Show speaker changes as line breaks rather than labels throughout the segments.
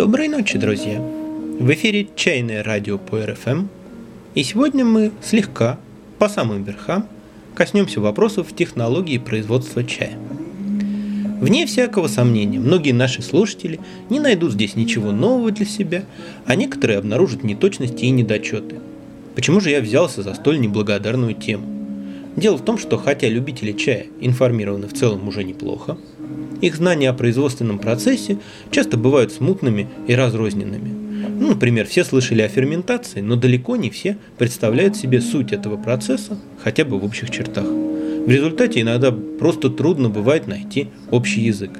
Доброй ночи, друзья! В эфире «Чайное радио» по РФМ, и сегодня мы слегка, по самым верхам, коснемся вопросов технологии производства чая. Вне всякого сомнения, многие наши слушатели не найдут здесь ничего нового для себя, а некоторые обнаружат неточности и недочеты. Почему же я взялся за столь неблагодарную тему? Дело в том, что хотя любители чая информированы в целом уже неплохо, их знания о производственном процессе часто бывают смутными и разрозненными. Ну, например, все слышали о ферментации, но далеко не все представляют себе суть этого процесса хотя бы в общих чертах. В результате иногда просто трудно бывает найти общий язык.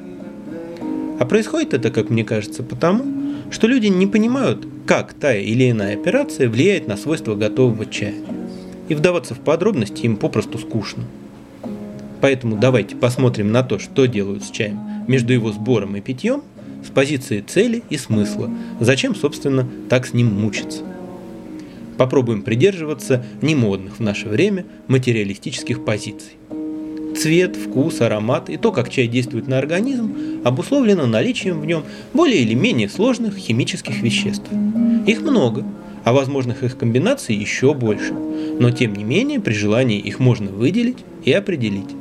А происходит это, как мне кажется, потому, что люди не понимают, как та или иная операция влияет на свойства готового чая. И вдаваться в подробности им попросту скучно. Поэтому давайте посмотрим на то, что делают с чаем между его сбором и питьем с позиции цели и смысла. Зачем, собственно, так с ним мучиться? Попробуем придерживаться немодных в наше время материалистических позиций. Цвет, вкус, аромат и то, как чай действует на организм, обусловлено наличием в нем более или менее сложных химических веществ. Их много, а возможных их комбинаций еще больше, но тем не менее при желании их можно выделить и определить.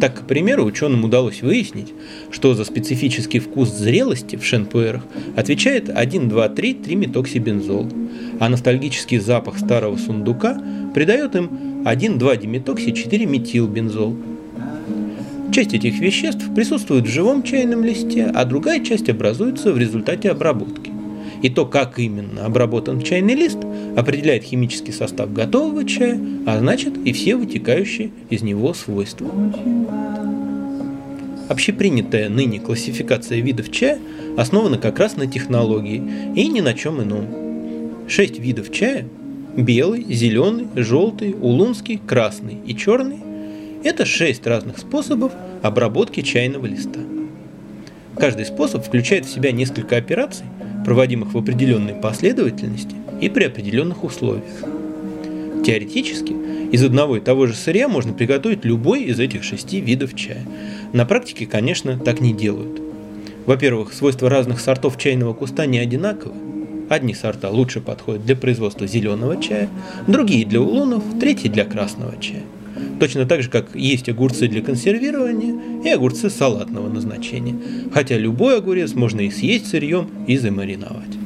Так, к примеру, ученым удалось выяснить, что за специфический вкус зрелости в шенпуэрах отвечает 1,2,3-3-метоксибензол, а ностальгический запах старого сундука придает им 1,2-диметокси-4-метилбензол. Часть этих веществ присутствует в живом чайном листе, а другая часть образуется в результате обработки. И то, как именно обработан чайный лист, определяет химический состав готового чая, а значит и все вытекающие из него свойства. Общепринятая ныне классификация видов чая основана как раз на технологии и ни на чем ином. Шесть видов чая – белый, зеленый, желтый, улунский, красный и черный – это шесть разных способов обработки чайного листа. Каждый способ включает в себя несколько операций, проводимых в определенной последовательности и при определенных условиях. Теоретически, из одного и того же сырья можно приготовить любой из этих шести видов чая. На практике, конечно, так не делают. Во-первых, свойства разных сортов чайного куста не одинаковы. Одни сорта лучше подходят для производства зеленого чая, другие для улунов, третьи для красного чая. Точно так же, как есть огурцы для консервирования и огурцы салатного назначения. Хотя любой огурец можно и съесть сырьем, и замариновать.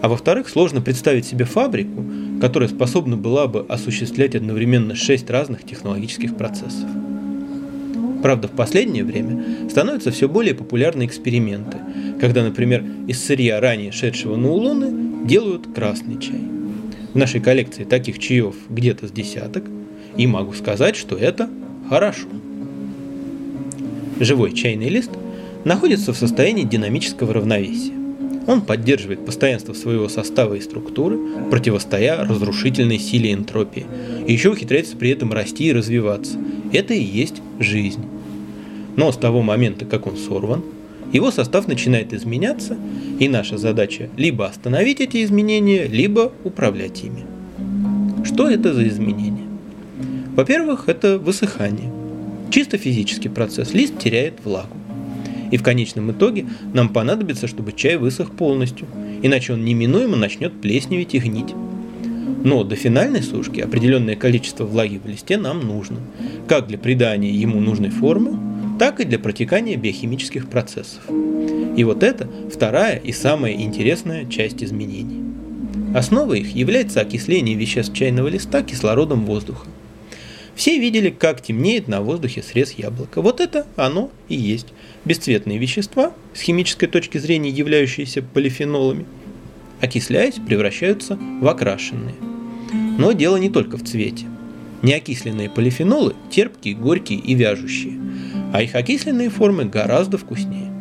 А во-вторых, сложно представить себе фабрику, которая способна была бы осуществлять одновременно шесть разных технологических процессов. Правда, в последнее время становятся все более популярны эксперименты, когда, например, из сырья ранее шедшего на улуны делают красный чай. В нашей коллекции таких чаев где-то с десяток – и могу сказать, что это хорошо. Живой чайный лист находится в состоянии динамического равновесия. Он поддерживает постоянство своего состава и структуры, противостоя разрушительной силе энтропии, и еще ухитряется при этом расти и развиваться. Это и есть жизнь. Но с того момента, как он сорван, его состав начинает изменяться, и наша задача либо остановить эти изменения, либо управлять ими. Что это за изменения? Во-первых, это высыхание. Чисто физический процесс. Лист теряет влагу. И в конечном итоге нам понадобится, чтобы чай высох полностью, иначе он неминуемо начнет плесневеть и гнить. Но до финальной сушки определенное количество влаги в листе нам нужно, как для придания ему нужной формы, так и для протекания биохимических процессов. И вот это вторая и самая интересная часть изменений. Основой их является окисление веществ чайного листа кислородом воздуха. Все видели, как темнеет на воздухе срез яблока. Вот это оно и есть. Бесцветные вещества, с химической точки зрения являющиеся полифенолами, окисляясь, превращаются в окрашенные. Но дело не только в цвете. Неокисленные полифенолы терпкие, горькие и вяжущие, а их окисленные формы гораздо вкуснее.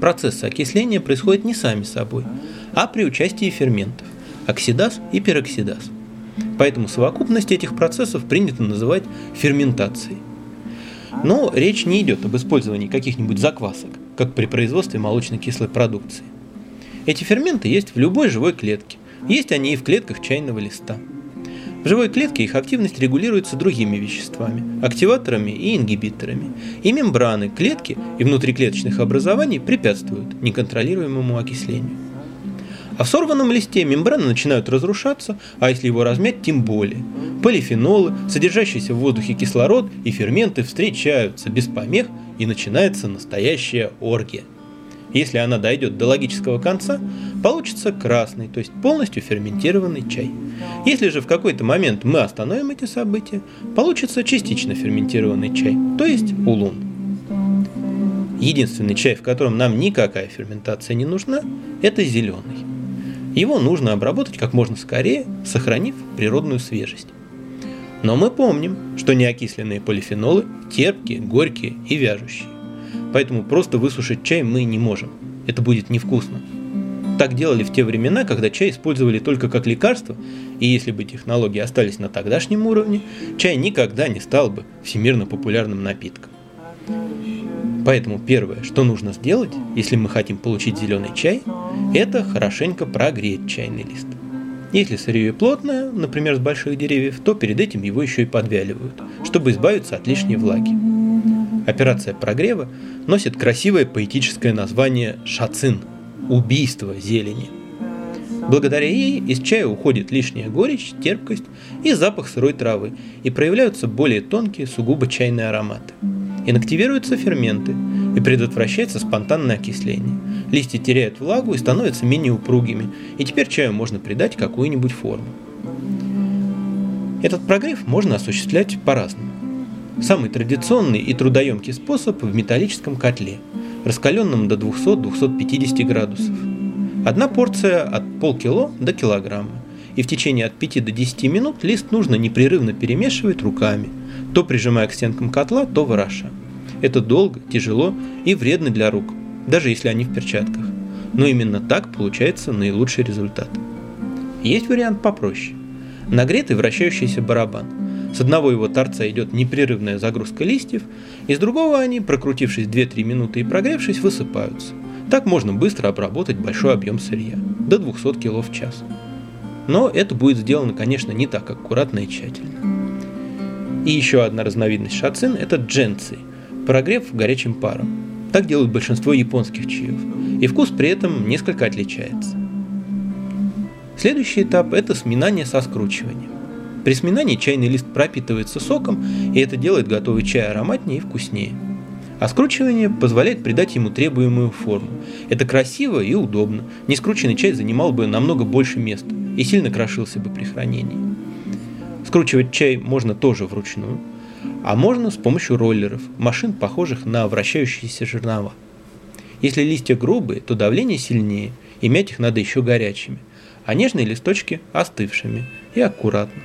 Процессы окисления происходят не сами собой, а при участии ферментов – оксидаз и пероксидаз – Поэтому совокупность этих процессов принято называть ферментацией. Но речь не идет об использовании каких-нибудь заквасок, как при производстве молочно-кислой продукции. Эти ферменты есть в любой живой клетке. Есть они и в клетках чайного листа. В живой клетке их активность регулируется другими веществами – активаторами и ингибиторами. И мембраны клетки и внутриклеточных образований препятствуют неконтролируемому окислению. А в сорванном листе мембраны начинают разрушаться, а если его размять, тем более. Полифенолы, содержащиеся в воздухе кислород и ферменты встречаются без помех и начинается настоящая оргия. Если она дойдет до логического конца, получится красный, то есть полностью ферментированный чай. Если же в какой-то момент мы остановим эти события, получится частично ферментированный чай, то есть улун. Единственный чай, в котором нам никакая ферментация не нужна, это зеленый. Его нужно обработать как можно скорее, сохранив природную свежесть. Но мы помним, что неокисленные полифенолы терпкие, горькие и вяжущие. Поэтому просто высушить чай мы не можем. Это будет невкусно. Так делали в те времена, когда чай использовали только как лекарство, и если бы технологии остались на тогдашнем уровне, чай никогда не стал бы всемирно популярным напитком. Поэтому первое, что нужно сделать, если мы хотим получить зеленый чай, это хорошенько прогреть чайный лист. Если сырье плотное, например, с больших деревьев, то перед этим его еще и подвяливают, чтобы избавиться от лишней влаги. Операция прогрева носит красивое поэтическое название «шацин» – убийство зелени. Благодаря ей из чая уходит лишняя горечь, терпкость и запах сырой травы, и проявляются более тонкие, сугубо чайные ароматы. Инактивируются ферменты, и предотвращается спонтанное окисление. Листья теряют влагу и становятся менее упругими, и теперь чаю можно придать какую-нибудь форму. Этот прогрев можно осуществлять по-разному. Самый традиционный и трудоемкий способ в металлическом котле, раскаленном до 200-250 градусов. Одна порция от полкило до килограмма, и в течение от 5 до 10 минут лист нужно непрерывно перемешивать руками, то прижимая к стенкам котла, то вороша. Это долго, тяжело и вредно для рук, даже если они в перчатках. Но именно так получается наилучший результат. Есть вариант попроще. Нагретый вращающийся барабан. С одного его торца идет непрерывная загрузка листьев, и с другого они, прокрутившись 2-3 минуты и прогревшись, высыпаются. Так можно быстро обработать большой объем сырья, до 200 кг в час. Но это будет сделано, конечно, не так аккуратно и тщательно. И еще одна разновидность шацин – это дженций, прогрев горячим паром. Так делают большинство японских чаев, и вкус при этом несколько отличается. Следующий этап – это сминание со скручиванием. При сминании чайный лист пропитывается соком, и это делает готовый чай ароматнее и вкуснее. А скручивание позволяет придать ему требуемую форму. Это красиво и удобно. Нескрученный чай занимал бы намного больше места и сильно крошился бы при хранении. Скручивать чай можно тоже вручную, а можно с помощью роллеров, машин, похожих на вращающиеся жернова. Если листья грубые, то давление сильнее, и мять их надо еще горячими, а нежные листочки остывшими и аккуратно.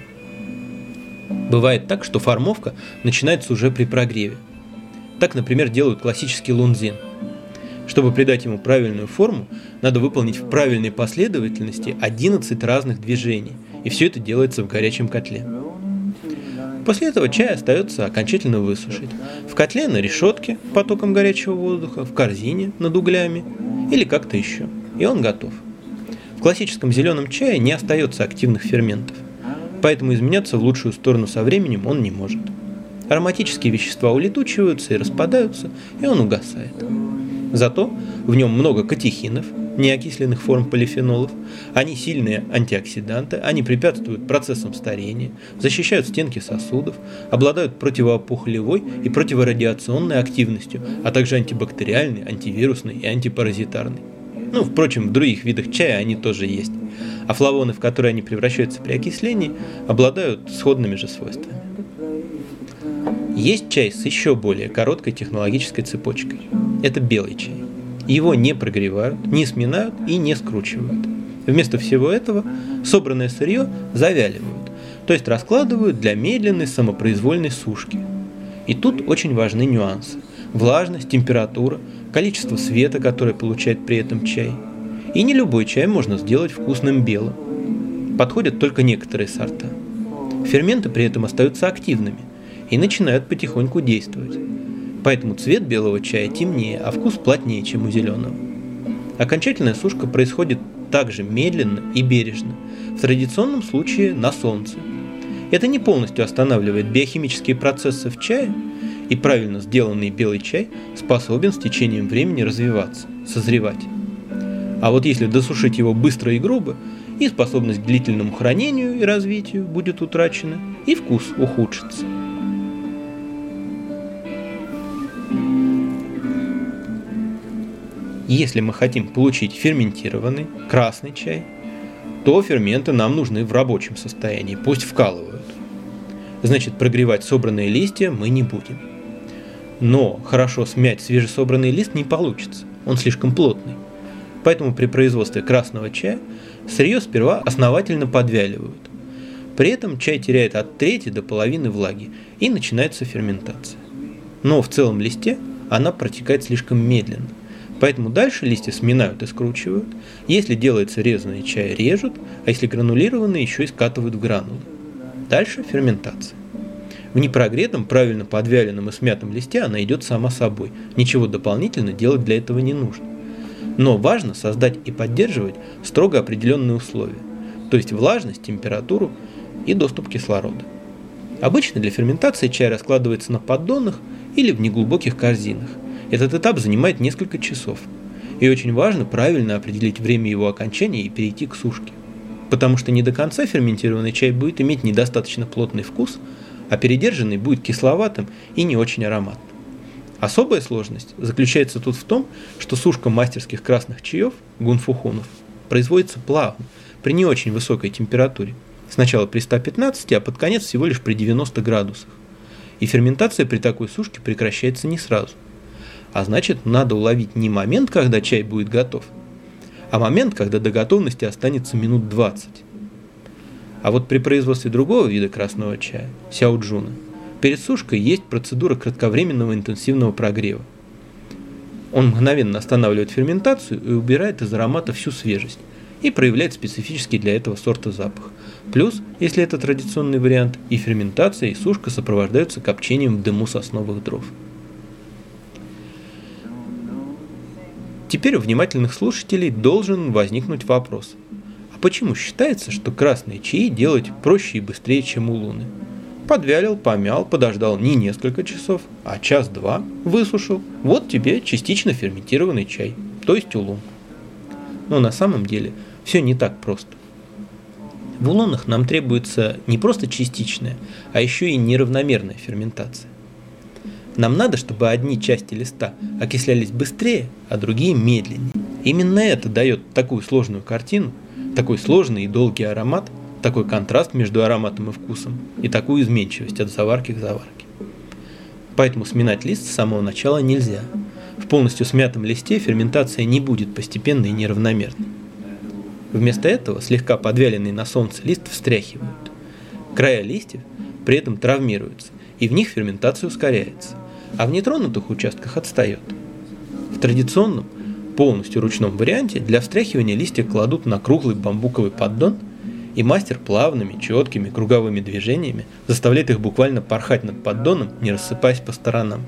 Бывает так, что формовка начинается уже при прогреве. Так, например, делают классический лунзин. Чтобы придать ему правильную форму, надо выполнить в правильной последовательности 11 разных движений, и все это делается в горячем котле. После этого чай остается окончательно высушить. В котле на решетке потоком горячего воздуха, в корзине над углями или как-то еще. И он готов. В классическом зеленом чае не остается активных ферментов, поэтому изменяться в лучшую сторону со временем он не может. Ароматические вещества улетучиваются и распадаются, и он угасает. Зато в нем много катехинов, неокисленных форм полифенолов. Они сильные антиоксиданты, они препятствуют процессам старения, защищают стенки сосудов, обладают противоопухолевой и противорадиационной активностью, а также антибактериальной, антивирусной и антипаразитарной. Ну, впрочем, в других видах чая они тоже есть. А флавоны, в которые они превращаются при окислении, обладают сходными же свойствами. Есть чай с еще более короткой технологической цепочкой. Это белый чай. Его не прогревают, не сминают и не скручивают. Вместо всего этого собранное сырье завяливают, то есть раскладывают для медленной самопроизвольной сушки. И тут очень важны нюансы. Влажность, температура, количество света, которое получает при этом чай. И не любой чай можно сделать вкусным белым. Подходят только некоторые сорта. Ферменты при этом остаются активными и начинают потихоньку действовать поэтому цвет белого чая темнее, а вкус плотнее, чем у зеленого. Окончательная сушка происходит также медленно и бережно, в традиционном случае на солнце. Это не полностью останавливает биохимические процессы в чае, и правильно сделанный белый чай способен с течением времени развиваться, созревать. А вот если досушить его быстро и грубо, и способность к длительному хранению и развитию будет утрачена, и вкус ухудшится. Если мы хотим получить ферментированный красный чай, то ферменты нам нужны в рабочем состоянии, пусть вкалывают. Значит, прогревать собранные листья мы не будем. Но хорошо смять свежесобранный лист не получится, он слишком плотный. Поэтому при производстве красного чая сырье сперва основательно подвяливают. При этом чай теряет от трети до половины влаги и начинается ферментация. Но в целом листе она протекает слишком медленно. Поэтому дальше листья сминают и скручивают. Если делается резанный чай, режут, а если гранулированный, еще и скатывают в гранулы. Дальше ферментация. В непрогретом, правильно подвяленном и смятом листе она идет сама собой. Ничего дополнительно делать для этого не нужно. Но важно создать и поддерживать строго определенные условия, то есть влажность, температуру и доступ кислорода. Обычно для ферментации чай раскладывается на поддонах или в неглубоких корзинах. Этот этап занимает несколько часов. И очень важно правильно определить время его окончания и перейти к сушке. Потому что не до конца ферментированный чай будет иметь недостаточно плотный вкус, а передержанный будет кисловатым и не очень ароматным. Особая сложность заключается тут в том, что сушка мастерских красных чаев, гунфухунов, производится плавно, при не очень высокой температуре. Сначала при 115, а под конец всего лишь при 90 градусах. И ферментация при такой сушке прекращается не сразу. А значит, надо уловить не момент, когда чай будет готов, а момент, когда до готовности останется минут 20. А вот при производстве другого вида красного чая, сяоджуна, перед сушкой есть процедура кратковременного интенсивного прогрева. Он мгновенно останавливает ферментацию и убирает из аромата всю свежесть и проявляет специфический для этого сорта запах. Плюс, если это традиционный вариант, и ферментация, и сушка сопровождаются копчением в дыму сосновых дров. Теперь у внимательных слушателей должен возникнуть вопрос. А почему считается, что красные чаи делать проще и быстрее, чем улуны? Подвялил, помял, подождал не несколько часов, а час-два, высушил. Вот тебе частично ферментированный чай, то есть улун. Но на самом деле все не так просто. В улунах нам требуется не просто частичная, а еще и неравномерная ферментация. Нам надо, чтобы одни части листа окислялись быстрее, а другие медленнее. Именно это дает такую сложную картину, такой сложный и долгий аромат, такой контраст между ароматом и вкусом и такую изменчивость от заварки к заварке. Поэтому сминать лист с самого начала нельзя. В полностью смятом листе ферментация не будет постепенной и неравномерной. Вместо этого слегка подвяленный на солнце лист встряхивают. Края листьев при этом травмируются, и в них ферментация ускоряется а в нетронутых участках отстает. В традиционном, полностью ручном варианте для встряхивания листья кладут на круглый бамбуковый поддон, и мастер плавными, четкими, круговыми движениями заставляет их буквально порхать над поддоном, не рассыпаясь по сторонам.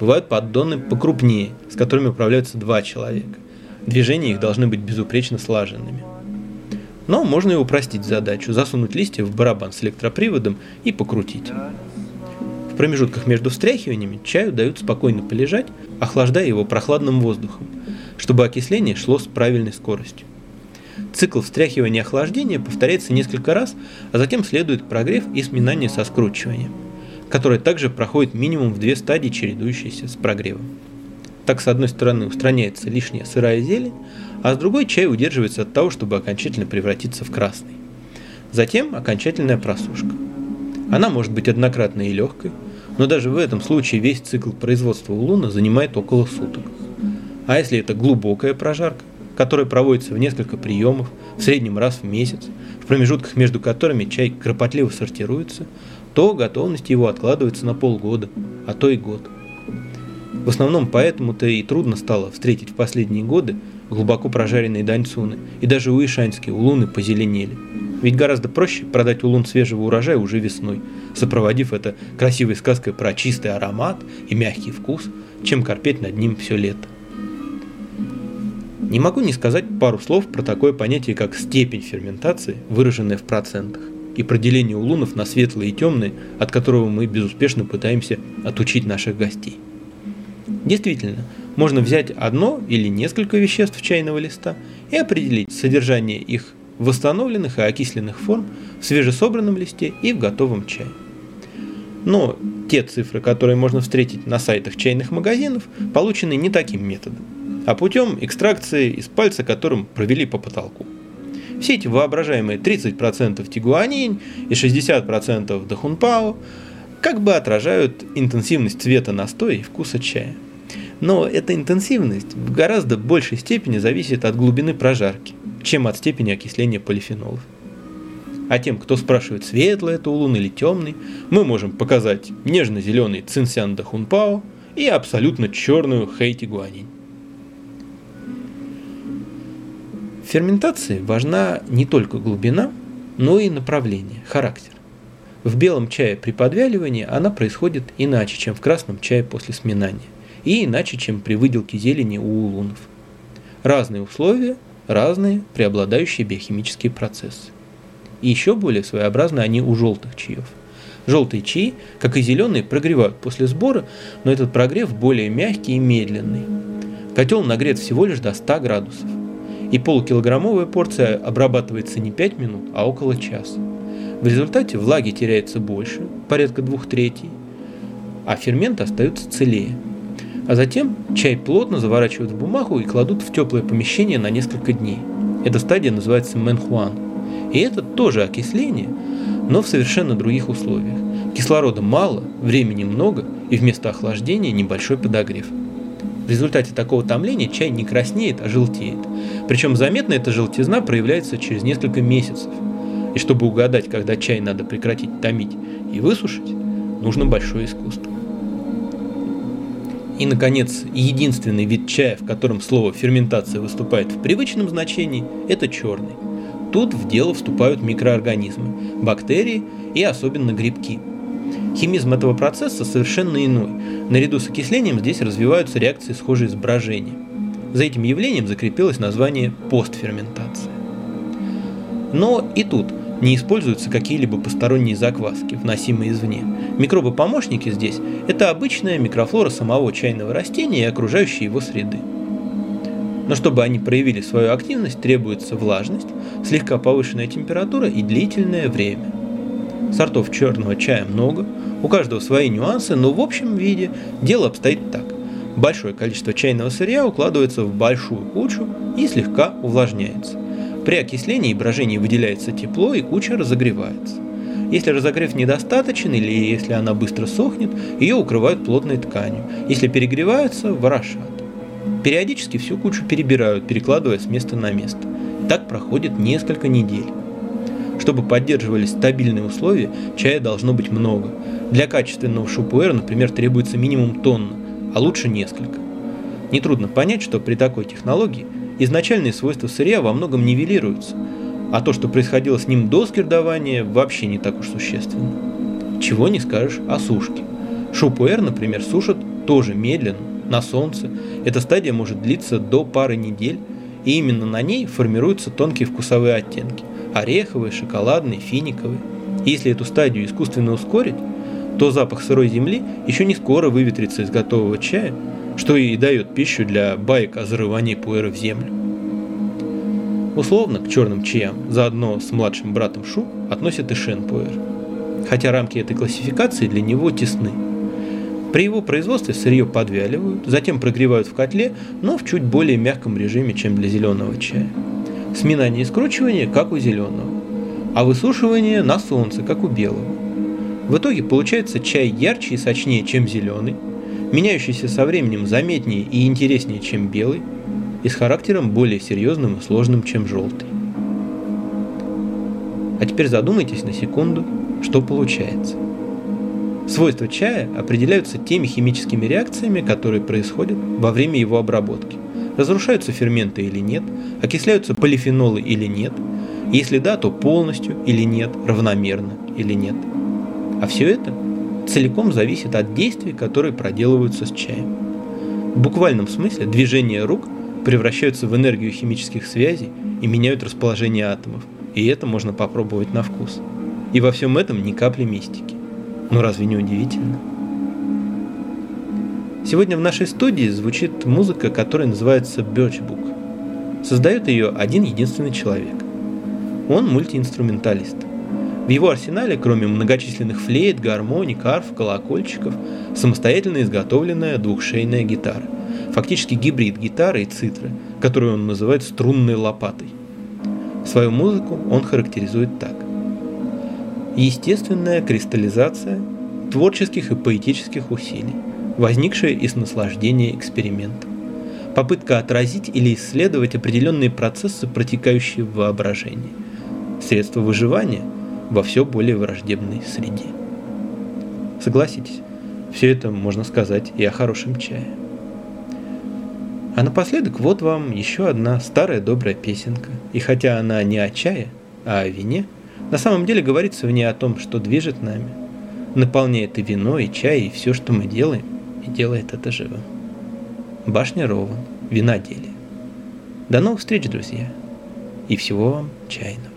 Бывают поддоны покрупнее, с которыми управляются два человека. Движения их должны быть безупречно слаженными. Но можно и упростить задачу, засунуть листья в барабан с электроприводом и покрутить. В промежутках между встряхиваниями чаю дают спокойно полежать, охлаждая его прохладным воздухом, чтобы окисление шло с правильной скоростью. Цикл встряхивания и охлаждения повторяется несколько раз, а затем следует прогрев и сминание со скручиванием, которое также проходит минимум в две стадии, чередующиеся с прогревом. Так, с одной стороны, устраняется лишняя сырая зелень, а с другой чай удерживается от того, чтобы окончательно превратиться в красный. Затем окончательная просушка. Она может быть однократной и легкой, но даже в этом случае весь цикл производства улуна занимает около суток. А если это глубокая прожарка, которая проводится в несколько приемов, в среднем раз в месяц, в промежутках между которыми чай кропотливо сортируется, то готовность его откладывается на полгода, а то и год. В основном поэтому-то и трудно стало встретить в последние годы глубоко прожаренные даньцуны, и даже уишанские улуны позеленели – ведь гораздо проще продать улун свежего урожая уже весной, сопроводив это красивой сказкой про чистый аромат и мягкий вкус, чем корпеть над ним все лето. Не могу не сказать пару слов про такое понятие, как степень ферментации, выраженная в процентах. и про деление улунов на светлые и темные, от которого мы безуспешно пытаемся отучить наших гостей. Действительно, можно взять одно или несколько веществ чайного листа и определить содержание их восстановленных и окисленных форм в свежесобранном листе и в готовом чае. Но те цифры, которые можно встретить на сайтах чайных магазинов, получены не таким методом, а путем экстракции из пальца, которым провели по потолку. Все эти воображаемые 30% тигуанинь и 60% дахунпао как бы отражают интенсивность цвета настоя и вкуса чая. Но эта интенсивность в гораздо большей степени зависит от глубины прожарки, чем от степени окисления полифенолов. А тем, кто спрашивает, светлый это улун или темный, мы можем показать нежно-зеленый цинсян да хунпао и абсолютно черную хейти гуанинь. Ферментации важна не только глубина, но и направление, характер. В белом чае при подвяливании она происходит иначе, чем в красном чае после сминания и иначе, чем при выделке зелени у улунов. Разные условия, разные преобладающие биохимические процессы. И еще более своеобразны они у желтых чаев. Желтые чаи, как и зеленые, прогревают после сбора, но этот прогрев более мягкий и медленный. Котел нагрет всего лишь до 100 градусов. И полукилограммовая порция обрабатывается не 5 минут, а около часа. В результате влаги теряется больше, порядка двух третей, а ферменты остаются целее – а затем чай плотно заворачивают в бумагу и кладут в теплое помещение на несколько дней. Эта стадия называется мэнхуан. И это тоже окисление, но в совершенно других условиях. Кислорода мало, времени много и вместо охлаждения небольшой подогрев. В результате такого томления чай не краснеет, а желтеет. Причем заметно эта желтизна проявляется через несколько месяцев. И чтобы угадать, когда чай надо прекратить томить и высушить, нужно большое искусство. И, наконец, единственный вид чая, в котором слово «ферментация» выступает в привычном значении, это черный. Тут в дело вступают микроорганизмы, бактерии и особенно грибки. Химизм этого процесса совершенно иной. Наряду с окислением здесь развиваются реакции, схожие с брожением. За этим явлением закрепилось название постферментация. Но и тут – не используются какие-либо посторонние закваски, вносимые извне. Микробы-помощники здесь – это обычная микрофлора самого чайного растения и окружающей его среды. Но чтобы они проявили свою активность, требуется влажность, слегка повышенная температура и длительное время. Сортов черного чая много, у каждого свои нюансы, но в общем виде дело обстоит так. Большое количество чайного сырья укладывается в большую кучу и слегка увлажняется. При окислении и брожении выделяется тепло и куча разогревается. Если разогрев недостаточен или если она быстро сохнет, ее укрывают плотной тканью. Если перегревается, ворошат. Периодически всю кучу перебирают, перекладывая с места на место. Так проходит несколько недель. Чтобы поддерживались стабильные условия, чая должно быть много. Для качественного шупуэра, например, требуется минимум тонна, а лучше несколько. Нетрудно понять, что при такой технологии изначальные свойства сырья во многом нивелируются, а то, что происходило с ним до скирдования, вообще не так уж существенно. Чего не скажешь о сушке. Шупуэр, например, сушат тоже медленно, на солнце. Эта стадия может длиться до пары недель, и именно на ней формируются тонкие вкусовые оттенки – ореховые, шоколадные, финиковые. Если эту стадию искусственно ускорить, то запах сырой земли еще не скоро выветрится из готового чая, что и дает пищу для байк о зарывании пуэра в землю. Условно к черным чаям заодно с младшим братом Шу относят и шенпуэр, хотя рамки этой классификации для него тесны. При его производстве сырье подвяливают, затем прогревают в котле, но в чуть более мягком режиме, чем для зеленого чая. Сминание и скручивание, как у зеленого, а высушивание на солнце, как у белого. В итоге получается чай ярче и сочнее, чем зеленый, меняющийся со временем заметнее и интереснее, чем белый, и с характером более серьезным и сложным, чем желтый. А теперь задумайтесь на секунду, что получается. Свойства чая определяются теми химическими реакциями, которые происходят во время его обработки. Разрушаются ферменты или нет, окисляются полифенолы или нет, если да, то полностью или нет, равномерно или нет. А все это целиком зависит от действий, которые проделываются с чаем. В буквальном смысле движения рук превращаются в энергию химических связей и меняют расположение атомов, и это можно попробовать на вкус. И во всем этом ни капли мистики. Ну разве не удивительно? Сегодня в нашей студии звучит музыка, которая называется Birchbook. Создает ее один единственный человек. Он мультиинструменталист. В его арсенале, кроме многочисленных флейт, гармоник, арф, колокольчиков, самостоятельно изготовленная двухшейная гитара. Фактически гибрид гитары и цитры, которую он называет струнной лопатой. Свою музыку он характеризует так. Естественная кристаллизация творческих и поэтических усилий – возникшее из наслаждения экспериментом. Попытка отразить или исследовать определенные процессы, протекающие в воображении. Средство выживания во все более враждебной среде. Согласитесь, все это можно сказать и о хорошем чае. А напоследок вот вам еще одна старая добрая песенка. И хотя она не о чае, а о вине, на самом деле говорится в ней о том, что движет нами, наполняет и вино, и чай, и все, что мы делаем – и делает это живым. Башня Рован, виноделие. До новых встреч, друзья, и всего вам чайного.